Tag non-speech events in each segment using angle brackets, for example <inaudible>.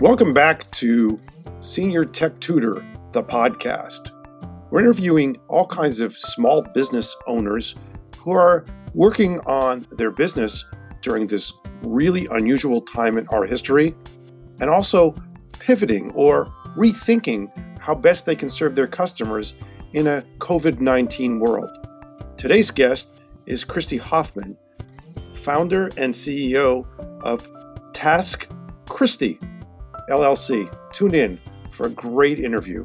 Welcome back to Senior Tech Tutor, the podcast. We're interviewing all kinds of small business owners who are working on their business during this really unusual time in our history and also pivoting or rethinking how best they can serve their customers in a COVID 19 world. Today's guest is Christy Hoffman, founder and CEO of Task Christy LLC. Tune in for a great interview.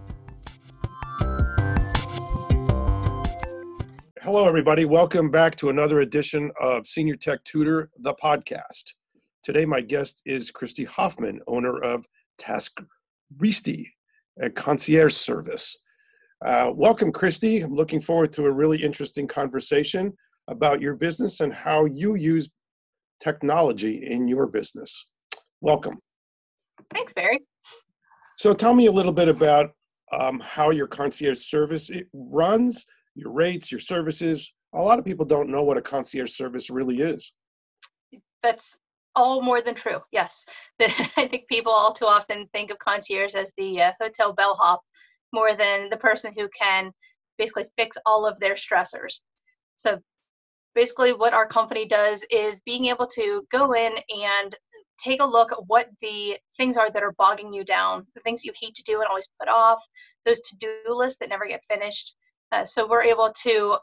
Hello, everybody. Welcome back to another edition of Senior Tech Tutor, the podcast. Today, my guest is Christy Hoffman, owner of Task Christy, a concierge service. Uh, welcome, Christy. I'm looking forward to a really interesting conversation about your business and how you use technology in your business. Welcome. Thanks, Barry. So tell me a little bit about um, how your concierge service runs, your rates, your services. A lot of people don't know what a concierge service really is. That's all more than true. Yes, <laughs> I think people all too often think of concierge as the uh, hotel bellhop more than the person who can basically fix all of their stressors. So basically what our company does is being able to go in and take a look at what the things are that are bogging you down, the things you hate to do and always put off, those to do lists that never get finished. Uh, so we're able to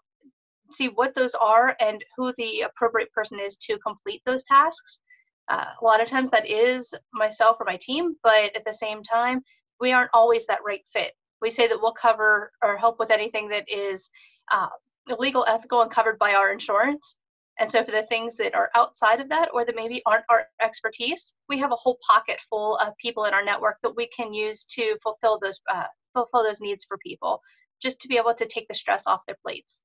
see what those are and who the appropriate person is to complete those tasks. Uh, a lot of times that is myself or my team, but at the same time, we aren't always that right fit. We say that we'll cover or help with anything that is uh, legal, ethical, and covered by our insurance. And so, for the things that are outside of that or that maybe aren't our expertise, we have a whole pocket full of people in our network that we can use to fulfill those uh, fulfill those needs for people, just to be able to take the stress off their plates.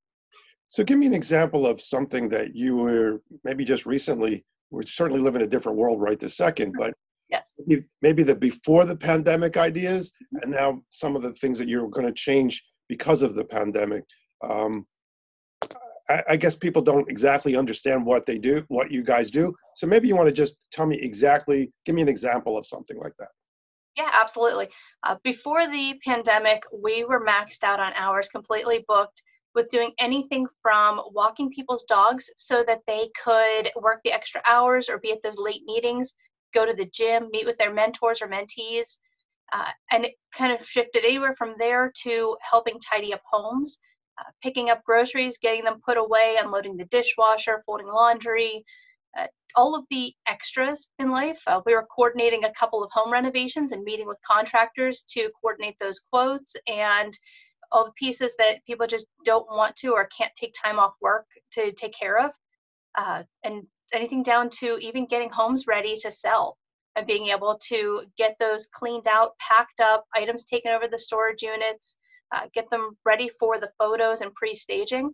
So, give me an example of something that you were maybe just recently. We certainly live in a different world right this second, but yes, maybe the before the pandemic ideas, mm-hmm. and now some of the things that you're going to change because of the pandemic. Um, I, I guess people don't exactly understand what they do, what you guys do. So maybe you want to just tell me exactly, give me an example of something like that. Yeah, absolutely. Uh, before the pandemic, we were maxed out on hours, completely booked with doing anything from walking people's dogs so that they could work the extra hours or be at those late meetings, go to the gym, meet with their mentors or mentees. Uh, and it kind of shifted anywhere from there to helping tidy up homes uh, picking up groceries, getting them put away, unloading the dishwasher, folding laundry, uh, all of the extras in life. Uh, we were coordinating a couple of home renovations and meeting with contractors to coordinate those quotes and all the pieces that people just don't want to or can't take time off work to take care of. Uh, and anything down to even getting homes ready to sell and being able to get those cleaned out, packed up, items taken over the storage units, uh, get them ready for the photos and pre-staging.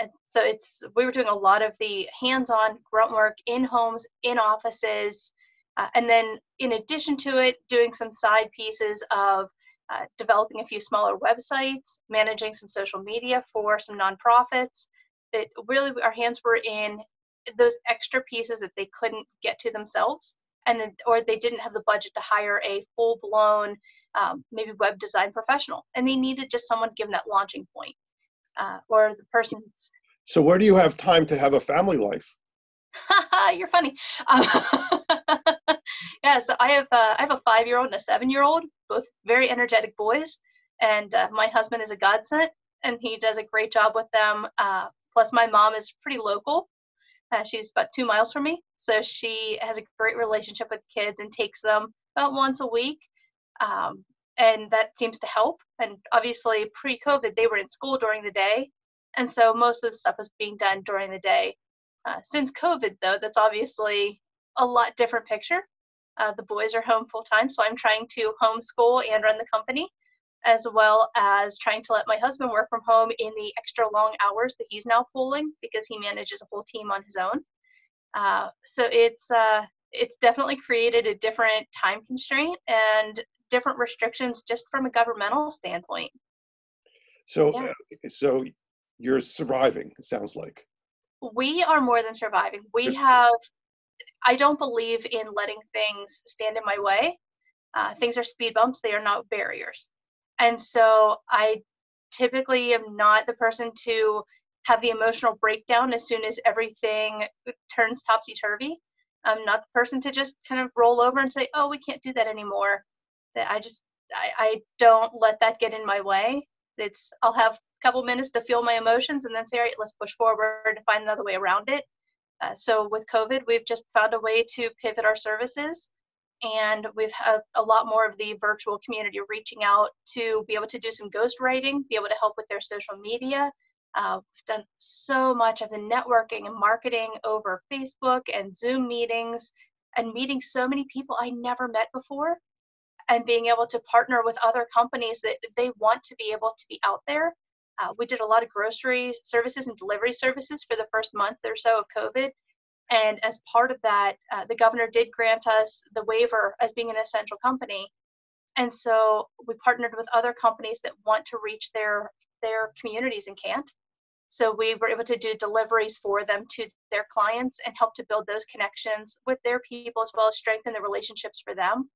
And so it's we were doing a lot of the hands-on grunt work in homes, in offices, uh, and then in addition to it, doing some side pieces of uh, developing a few smaller websites, managing some social media for some nonprofits. That really our hands were in those extra pieces that they couldn't get to themselves and then, or they didn't have the budget to hire a full blown um, maybe web design professional and they needed just someone to give them that launching point uh, or the person so where do you have time to have a family life? <laughs> You're funny. Um, <laughs> yeah so i have uh, i have a five year old and a seven year old both very energetic boys and uh, my husband is a godsend and he does a great job with them uh, plus my mom is pretty local uh, she's about two miles from me, so she has a great relationship with kids and takes them about once a week, um, and that seems to help. And obviously, pre-COVID, they were in school during the day, and so most of the stuff was being done during the day. Uh, since COVID, though, that's obviously a lot different picture. Uh, the boys are home full time, so I'm trying to homeschool and run the company as well as trying to let my husband work from home in the extra long hours that he's now pulling because he manages a whole team on his own. Uh, so it's uh, it's definitely created a different time constraint and different restrictions just from a governmental standpoint. So, yeah. uh, so you're surviving. It sounds like we are more than surviving. We have. I don't believe in letting things stand in my way. Uh, things are speed bumps, they are not barriers. And so I typically am not the person to have the emotional breakdown as soon as everything turns topsy turvy. I'm not the person to just kind of roll over and say, oh, we can't do that anymore. That I just, I, I don't let that get in my way. It's, I'll have a couple minutes to feel my emotions and then say, all right, let's push forward and find another way around it. Uh, so with COVID, we've just found a way to pivot our services and we've had a lot more of the virtual community reaching out to be able to do some ghostwriting, be able to help with their social media. Uh, we've done so much of the networking and marketing over Facebook and Zoom meetings and meeting so many people I never met before and being able to partner with other companies that they want to be able to be out there. Uh, we did a lot of grocery services and delivery services for the first month or so of COVID and as part of that, uh, the governor did grant us the waiver as being an essential company. And so we partnered with other companies that want to reach their their communities and can't. So we were able to do deliveries for them to their clients and help to build those connections with their people as well as strengthen the relationships for them.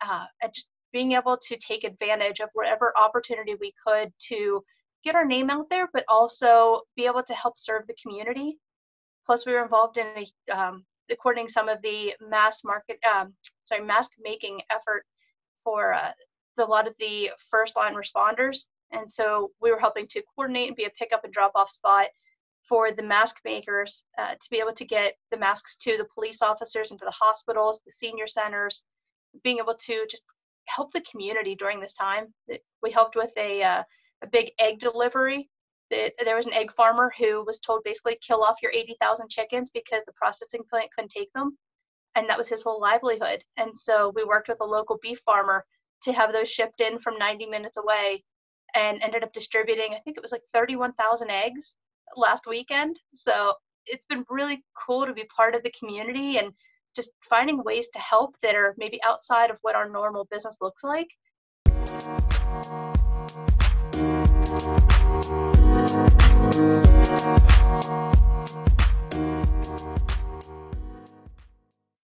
Uh, and just being able to take advantage of whatever opportunity we could to get our name out there, but also be able to help serve the community Plus, we were involved in um, coordinating some of the mass market, um, sorry, mask making effort for uh, the, a lot of the first line responders. And so we were helping to coordinate and be a pickup and drop off spot for the mask makers uh, to be able to get the masks to the police officers and to the hospitals, the senior centers, being able to just help the community during this time. We helped with a, uh, a big egg delivery there was an egg farmer who was told basically kill off your 80,000 chickens because the processing plant couldn't take them. And that was his whole livelihood. And so we worked with a local beef farmer to have those shipped in from 90 minutes away and ended up distributing, I think it was like 31,000 eggs last weekend. So it's been really cool to be part of the community and just finding ways to help that are maybe outside of what our normal business looks like.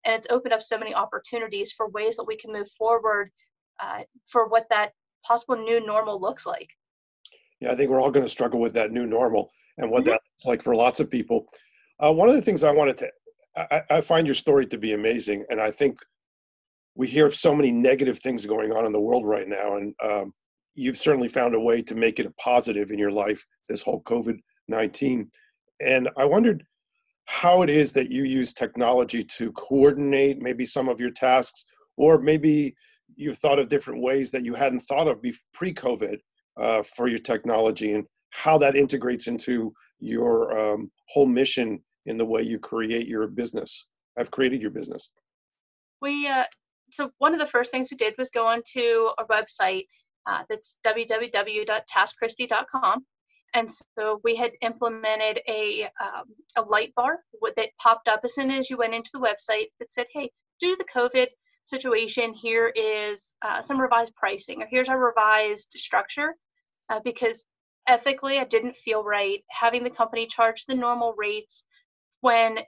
And it's opened up so many opportunities for ways that we can move forward uh, for what that possible new normal looks like. Yeah, I think we're all going to struggle with that new normal and what mm-hmm. that's like for lots of people. Uh, one of the things I wanted to, I, I, find your story to be amazing, and I think we hear of so many negative things going on in the world right now, and um, you've certainly found a way to make it a positive in your life. This whole COVID nineteen, and I wondered how it is that you use technology to coordinate maybe some of your tasks, or maybe you've thought of different ways that you hadn't thought of pre-COVID uh, for your technology, and how that integrates into your um, whole mission in the way you create your business. Have created your business. We uh, so one of the first things we did was go onto a website uh, that's www.taskristi.com and so we had implemented a, um, a light bar that popped up as soon as you went into the website that said, hey, due to the COVID situation, here is uh, some revised pricing, or here's our revised structure. Uh, because ethically, it didn't feel right having the company charge the normal rates when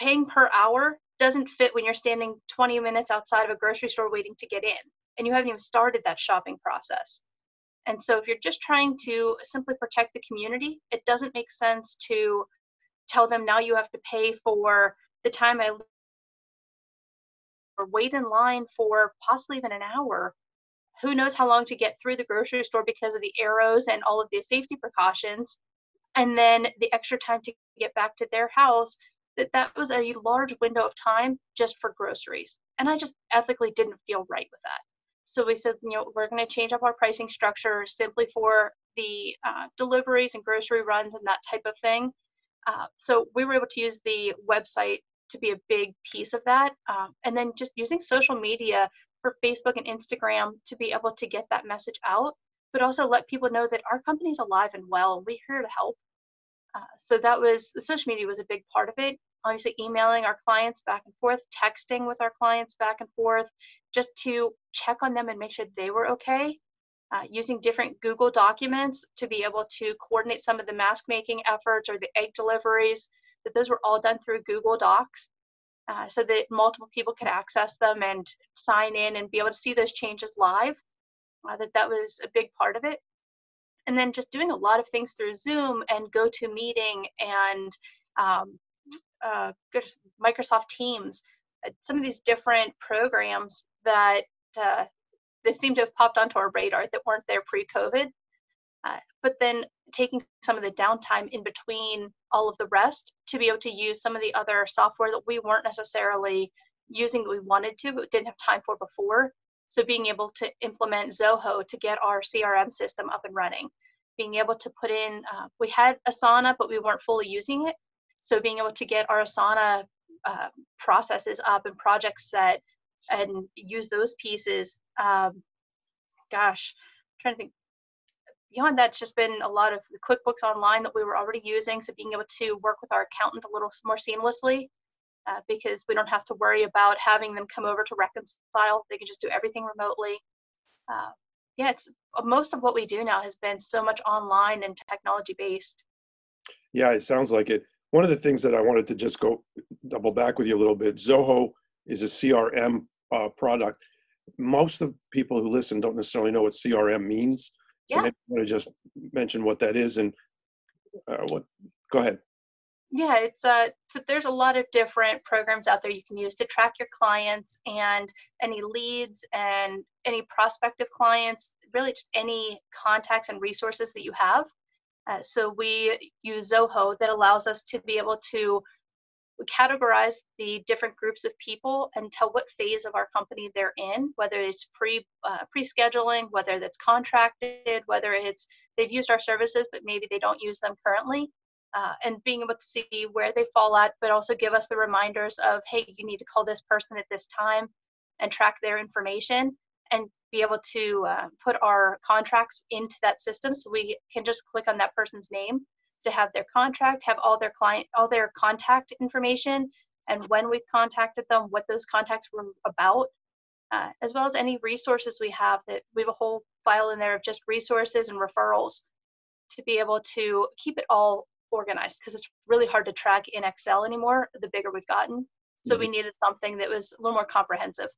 paying per hour doesn't fit when you're standing 20 minutes outside of a grocery store waiting to get in and you haven't even started that shopping process. And so if you're just trying to simply protect the community, it doesn't make sense to tell them now you have to pay for the time I or wait in line for possibly even an hour. Who knows how long to get through the grocery store because of the arrows and all of the safety precautions. And then the extra time to get back to their house, that that was a large window of time just for groceries. And I just ethically didn't feel right with that. So we said, you know, we're going to change up our pricing structure simply for the uh, deliveries and grocery runs and that type of thing. Uh, so we were able to use the website to be a big piece of that. Um, and then just using social media for Facebook and Instagram to be able to get that message out, but also let people know that our company is alive and well we're here to help. Uh, so that was the social media was a big part of it obviously emailing our clients back and forth, texting with our clients back and forth, just to check on them and make sure they were okay. Uh, using different Google documents to be able to coordinate some of the mask making efforts or the egg deliveries, that those were all done through Google Docs. uh, so that multiple people could access them and sign in and be able to see those changes live. Uh, that that was a big part of it. And then just doing a lot of things through Zoom and GoToMeeting and um, uh, Microsoft Teams, uh, some of these different programs that uh, they seem to have popped onto our radar that weren't there pre-COVID. Uh, but then taking some of the downtime in between all of the rest to be able to use some of the other software that we weren't necessarily using that we wanted to but didn't have time for before. So being able to implement Zoho to get our CRM system up and running, being able to put in, uh, we had Asana, but we weren't fully using it. So being able to get our Asana uh, processes up and projects set and use those pieces. Um, gosh, I'm trying to think. Beyond that, it's just been a lot of the QuickBooks Online that we were already using. So being able to work with our accountant a little more seamlessly uh, because we don't have to worry about having them come over to reconcile. They can just do everything remotely. Uh, yeah, it's most of what we do now has been so much online and technology based. Yeah, it sounds like it. One of the things that I wanted to just go double back with you a little bit, Zoho is a CRM uh, product. Most of people who listen don't necessarily know what CRM means. So yeah. maybe I want to just mention what that is and uh, what. Go ahead. Yeah, it's uh, so there's a lot of different programs out there you can use to track your clients and any leads and any prospective clients, really just any contacts and resources that you have. Uh, so we use Zoho that allows us to be able to categorize the different groups of people and tell what phase of our company they're in, whether it's pre uh, pre-scheduling, whether that's contracted, whether it's they've used our services but maybe they don't use them currently, uh, and being able to see where they fall at, but also give us the reminders of hey, you need to call this person at this time, and track their information and be able to uh, put our contracts into that system so we can just click on that person's name to have their contract, have all their client, all their contact information, and when we contacted them, what those contacts were about, uh, as well as any resources we have. That we have a whole file in there of just resources and referrals to be able to keep it all organized because it's really hard to track in Excel anymore. The bigger we've gotten, so mm-hmm. we needed something that was a little more comprehensive.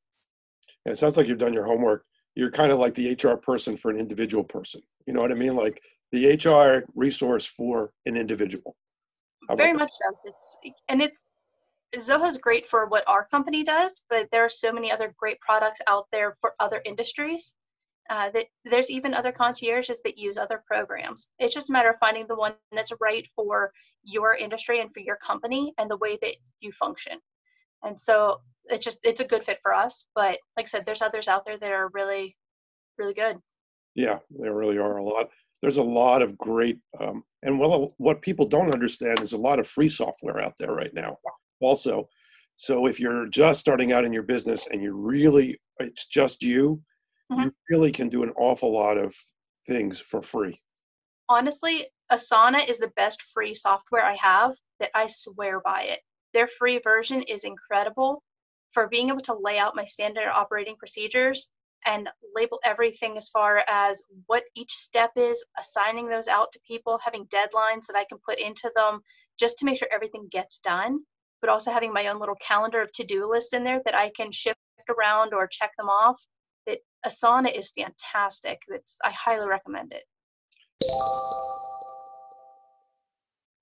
Yeah, it sounds like you've done your homework. You're kind of like the HR person for an individual person. You know what I mean? Like the HR resource for an individual. Very much so. It's, and it's Zoho is great for what our company does, but there are so many other great products out there for other industries. Uh, that there's even other concierges that use other programs. It's just a matter of finding the one that's right for your industry and for your company and the way that you function. And so it's just it's a good fit for us. But like I said, there's others out there that are really, really good. Yeah, there really are a lot there's a lot of great um, and well what people don't understand is a lot of free software out there right now also. So if you're just starting out in your business and you really it's just you mm-hmm. you really can do an awful lot of things for free. Honestly asana is the best free software i have that i swear by it. Their free version is incredible. For being able to lay out my standard operating procedures and label everything as far as what each step is, assigning those out to people, having deadlines that I can put into them just to make sure everything gets done, but also having my own little calendar of to do lists in there that I can shift around or check them off. That Asana is fantastic. That's I highly recommend it.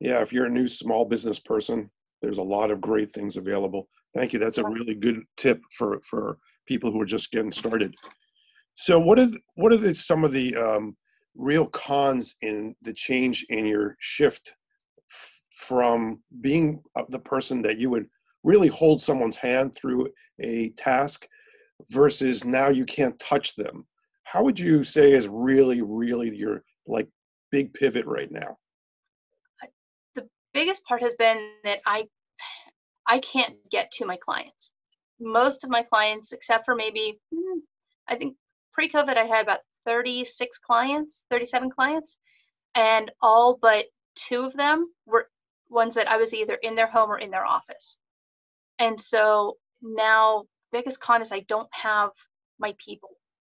Yeah, if you're a new small business person, there's a lot of great things available. Thank you. That's a really good tip for for people who are just getting started. So, what are the, what are the, some of the um, real cons in the change in your shift f- from being the person that you would really hold someone's hand through a task versus now you can't touch them? How would you say is really, really your like big pivot right now? The biggest part has been that I I can't get to my clients most of my clients, except for maybe, hmm, I think pre COVID, I had about 36 clients, 37 clients, and all but two of them were ones that I was either in their home or in their office. And so now, biggest con is I don't have my people.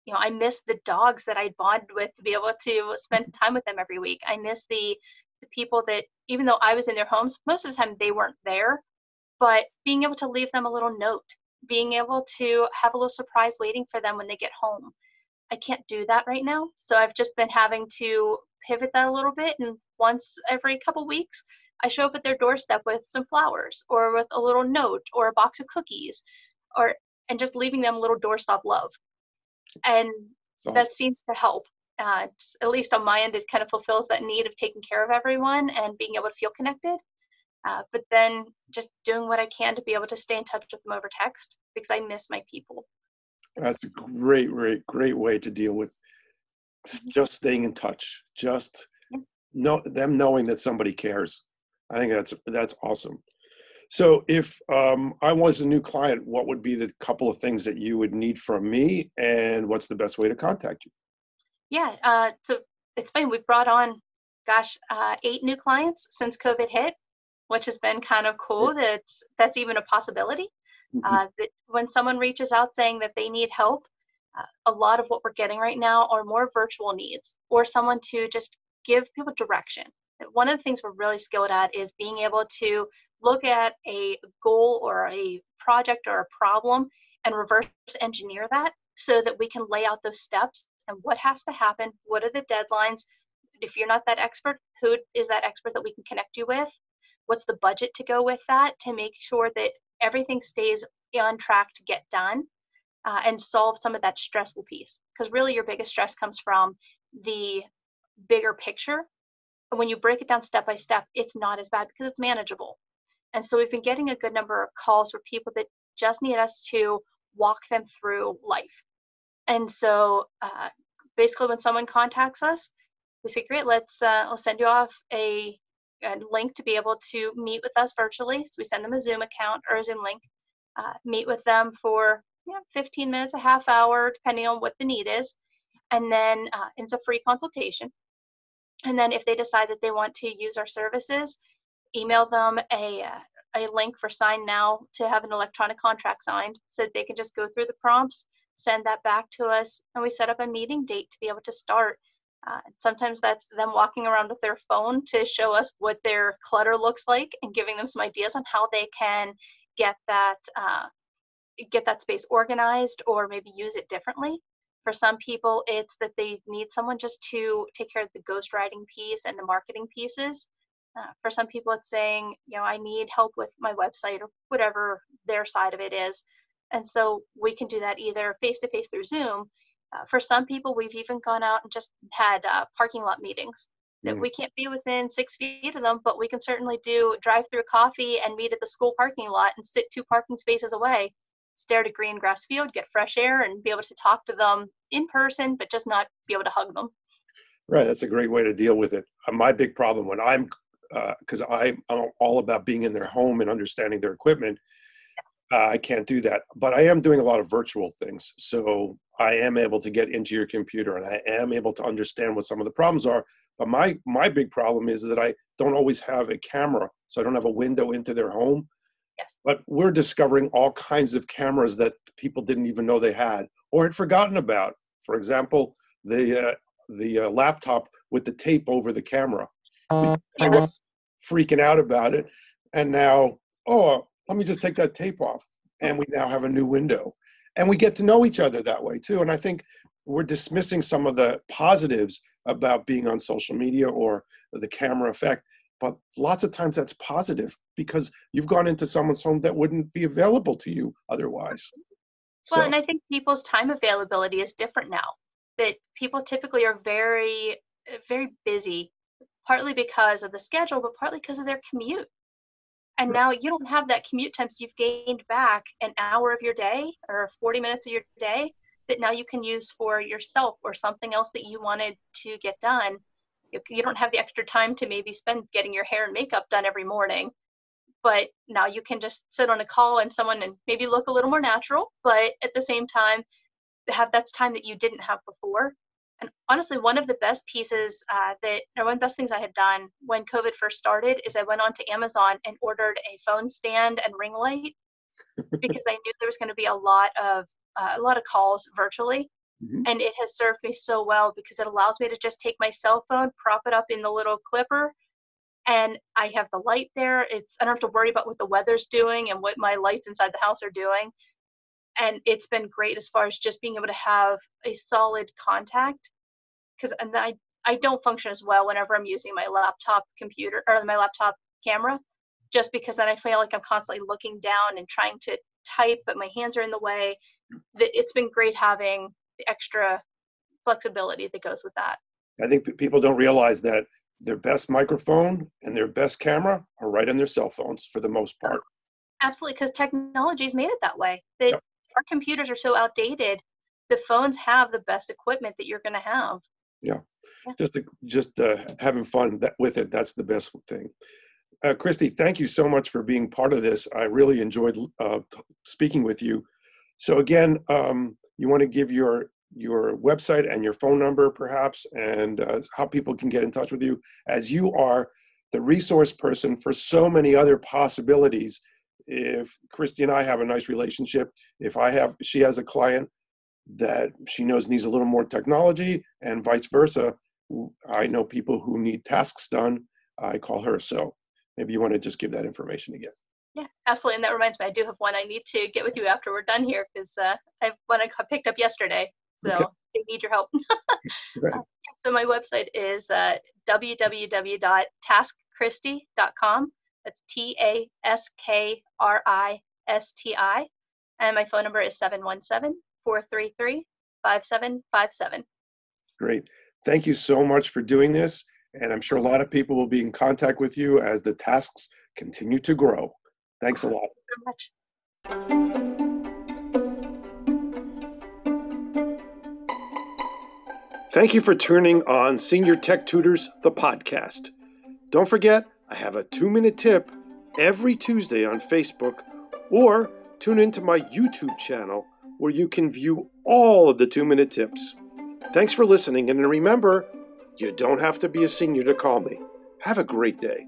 You know, I miss the dogs that I bonded with to be able to spend time with them every week. I miss the the people that, even though I was in their homes, most of the time they weren't there, but being able to leave them a little note, being able to have a little surprise waiting for them when they get home. I can't do that right now. So I've just been having to pivot that a little bit. And once every couple weeks, I show up at their doorstep with some flowers or with a little note or a box of cookies or and just leaving them a little doorstop love. And awesome. that seems to help. Uh, at least on my end, it kind of fulfills that need of taking care of everyone and being able to feel connected. Uh, but then just doing what I can to be able to stay in touch with them over text because I miss my people. That's a great, great, great way to deal with mm-hmm. just staying in touch. Just know them knowing that somebody cares. I think that's that's awesome. So, if um, I was a new client, what would be the couple of things that you would need from me, and what's the best way to contact you? Yeah, uh, so it's funny. We've brought on, gosh, uh, eight new clients since COVID hit, which has been kind of cool. That that's even a possibility. Mm-hmm. Uh, that when someone reaches out saying that they need help, uh, a lot of what we're getting right now are more virtual needs, or someone to just give people direction. One of the things we're really skilled at is being able to look at a goal or a project or a problem and reverse engineer that so that we can lay out those steps and what has to happen, what are the deadlines. If you're not that expert, who is that expert that we can connect you with? What's the budget to go with that to make sure that everything stays on track to get done uh, and solve some of that stressful piece? Because really, your biggest stress comes from the bigger picture. And when you break it down step by step, it's not as bad because it's manageable. And so we've been getting a good number of calls for people that just need us to walk them through life. And so uh, basically, when someone contacts us, we say, "Great, let's uh, I'll send you off a, a, link to be able to meet with us virtually." So we send them a Zoom account or a Zoom link, uh, meet with them for you know 15 minutes, a half hour, depending on what the need is, and then uh, it's a free consultation. And then if they decide that they want to use our services, email them a uh, a link for SignNow to have an electronic contract signed so that they can just go through the prompts send that back to us and we set up a meeting date to be able to start uh, sometimes that's them walking around with their phone to show us what their clutter looks like and giving them some ideas on how they can get that uh, get that space organized or maybe use it differently for some people it's that they need someone just to take care of the ghostwriting piece and the marketing pieces uh, for some people, it's saying, you know, I need help with my website or whatever their side of it is. And so we can do that either face to face through Zoom. Uh, for some people, we've even gone out and just had uh, parking lot meetings that mm. we can't be within six feet of them, but we can certainly do drive through coffee and meet at the school parking lot and sit two parking spaces away, stare at a green grass field, get fresh air, and be able to talk to them in person, but just not be able to hug them. Right, that's a great way to deal with it. Uh, my big problem when I'm because uh, I'm all about being in their home and understanding their equipment. Uh, I can't do that, but I am doing a lot of virtual things. So I am able to get into your computer and I am able to understand what some of the problems are. But my my big problem is that I don't always have a camera, so I don't have a window into their home. Yes. But we're discovering all kinds of cameras that people didn't even know they had or had forgotten about. For example, the uh, the uh, laptop with the tape over the camera. I was freaking out about it. And now, oh, let me just take that tape off. And we now have a new window. And we get to know each other that way too. And I think we're dismissing some of the positives about being on social media or the camera effect. But lots of times that's positive because you've gone into someone's home that wouldn't be available to you otherwise. Well, so. and I think people's time availability is different now. That people typically are very, very busy partly because of the schedule, but partly because of their commute. And now you don't have that commute time, so you've gained back an hour of your day or 40 minutes of your day that now you can use for yourself or something else that you wanted to get done. You don't have the extra time to maybe spend getting your hair and makeup done every morning, but now you can just sit on a call and someone and maybe look a little more natural, but at the same time, have that time that you didn't have before and honestly, one of the best pieces uh, that, or one of the best things I had done when COVID first started is I went on to Amazon and ordered a phone stand and ring light because I knew there was going to be a lot of uh, a lot of calls virtually. Mm-hmm. And it has served me so well because it allows me to just take my cell phone, prop it up in the little clipper, and I have the light there. It's I don't have to worry about what the weather's doing and what my lights inside the house are doing. And it's been great as far as just being able to have a solid contact because and I I don't function as well whenever I'm using my laptop computer or my laptop camera just because then I feel like I'm constantly looking down and trying to type but my hands are in the way. It's been great having the extra flexibility that goes with that. I think people don't realize that their best microphone and their best camera are right on their cell phones for the most part. Absolutely, because technology's made it that way. That yep. Our computers are so outdated. The phones have the best equipment that you're going to have. Yeah, yeah. just just uh, having fun that, with it. That's the best thing. Uh, Christy, thank you so much for being part of this. I really enjoyed uh, speaking with you. So again, um, you want to give your your website and your phone number, perhaps, and uh, how people can get in touch with you, as you are the resource person for so many other possibilities. If Christy and I have a nice relationship, if I have, she has a client that she knows needs a little more technology, and vice versa, I know people who need tasks done. I call her. So maybe you want to just give that information again. Yeah, absolutely. And that reminds me, I do have one I need to get with you after we're done here because uh, I have one I picked up yesterday. So okay. they need your help. <laughs> right. So my website is uh, www.taskristi.com. That's T A S K R I S T I. And my phone number is 717 433 5757. Great. Thank you so much for doing this. And I'm sure a lot of people will be in contact with you as the tasks continue to grow. Thanks a lot. Thank you so much. Thank you for tuning on Senior Tech Tutors, the podcast. Don't forget, I have a two minute tip every Tuesday on Facebook, or tune into my YouTube channel where you can view all of the two minute tips. Thanks for listening, and remember, you don't have to be a senior to call me. Have a great day.